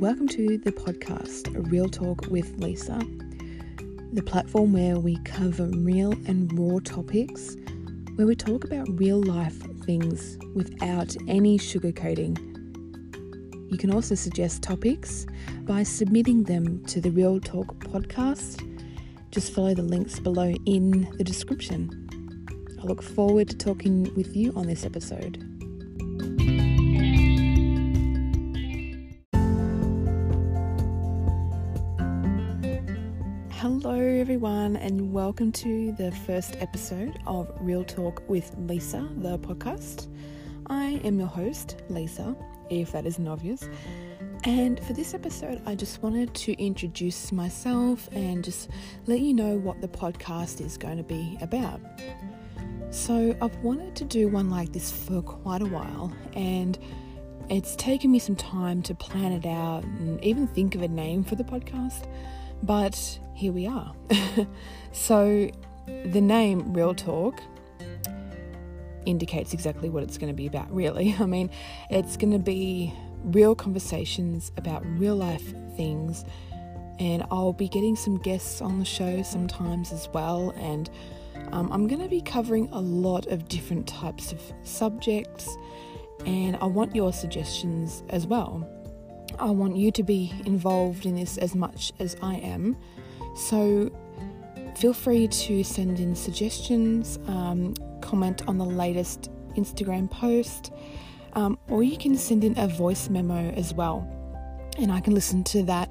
welcome to the podcast, Real Talk with Lisa, the platform where we cover real and raw topics, where we talk about real life things without any sugarcoating. You can also suggest topics by submitting them to the Real Talk podcast. Just follow the links below in the description. I look forward to talking with you on this episode. Hello, everyone, and welcome to the first episode of Real Talk with Lisa, the podcast. I am your host, Lisa, if that isn't obvious. And for this episode, I just wanted to introduce myself and just let you know what the podcast is going to be about. So, I've wanted to do one like this for quite a while, and it's taken me some time to plan it out and even think of a name for the podcast, but here we are. so, the name Real Talk indicates exactly what it's going to be about, really. I mean, it's going to be real conversations about real life things, and I'll be getting some guests on the show sometimes as well, and um, I'm going to be covering a lot of different types of subjects, and I want your suggestions as well. I want you to be involved in this as much as I am. So feel free to send in suggestions, um, comment on the latest Instagram post, um, or you can send in a voice memo as well, and I can listen to that.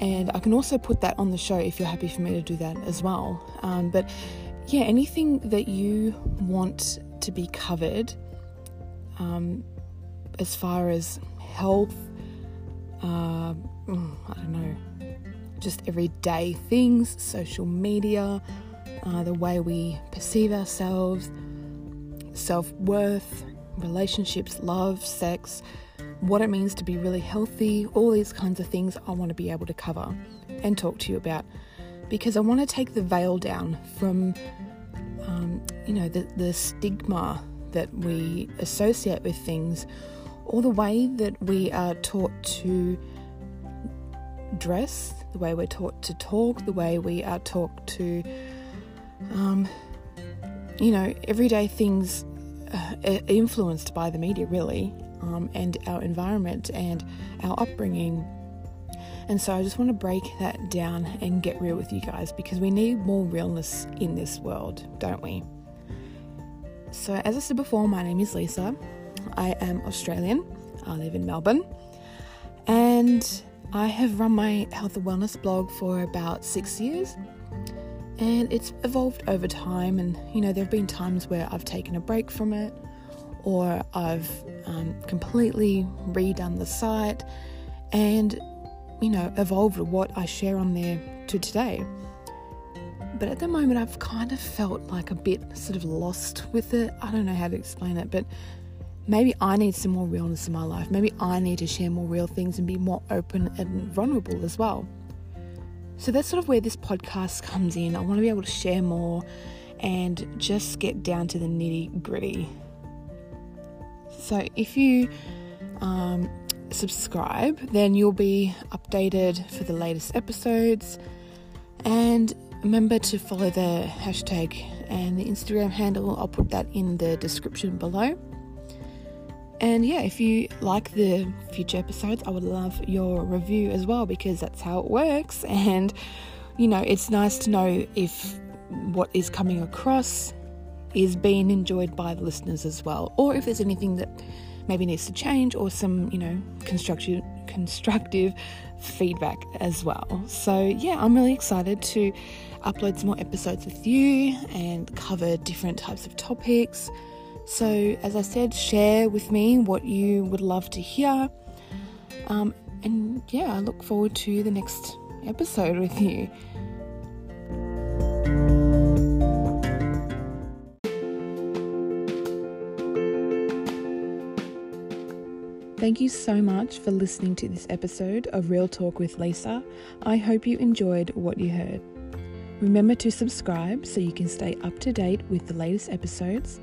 And I can also put that on the show if you're happy for me to do that as well. Um, but yeah, anything that you want to be covered um, as far as health, uh, mm, I don't know, just everyday things, social media, uh, the way we perceive ourselves, self worth, relationships, love, sex, what it means to be really healthy, all these kinds of things I want to be able to cover and talk to you about. Because I want to take the veil down from, um, you know, the, the stigma that we associate with things or the way that we are taught to dress, the way we're taught to talk, the way we are taught to, um, you know, everyday things uh, influenced by the media, really, um, and our environment and our upbringing and so I just want to break that down and get real with you guys because we need more realness in this world, don't we? So, as I said before, my name is Lisa. I am Australian. I live in Melbourne. And I have run my health and wellness blog for about six years. And it's evolved over time. And, you know, there have been times where I've taken a break from it or I've um, completely redone the site. And you know, evolved what I share on there to today. But at the moment, I've kind of felt like a bit sort of lost with it. I don't know how to explain it, but maybe I need some more realness in my life. Maybe I need to share more real things and be more open and vulnerable as well. So that's sort of where this podcast comes in. I want to be able to share more and just get down to the nitty gritty. So if you um, subscribe, then you'll be updated for the latest episodes. And remember to follow the hashtag and the Instagram handle. I'll put that in the description below. And yeah, if you like the future episodes, I would love your review as well because that's how it works. And you know, it's nice to know if what is coming across is being enjoyed by the listeners as well, or if there's anything that maybe needs to change or some, you know, constructive constructive feedback as well. So, yeah, I'm really excited to upload some more episodes with you and cover different types of topics. So, as I said, share with me what you would love to hear. Um, and yeah, I look forward to the next episode with you. Thank you so much for listening to this episode of Real Talk with Lisa. I hope you enjoyed what you heard. Remember to subscribe so you can stay up to date with the latest episodes.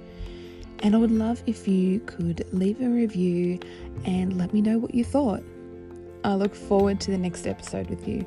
And I would love if you could leave a review and let me know what you thought. I look forward to the next episode with you.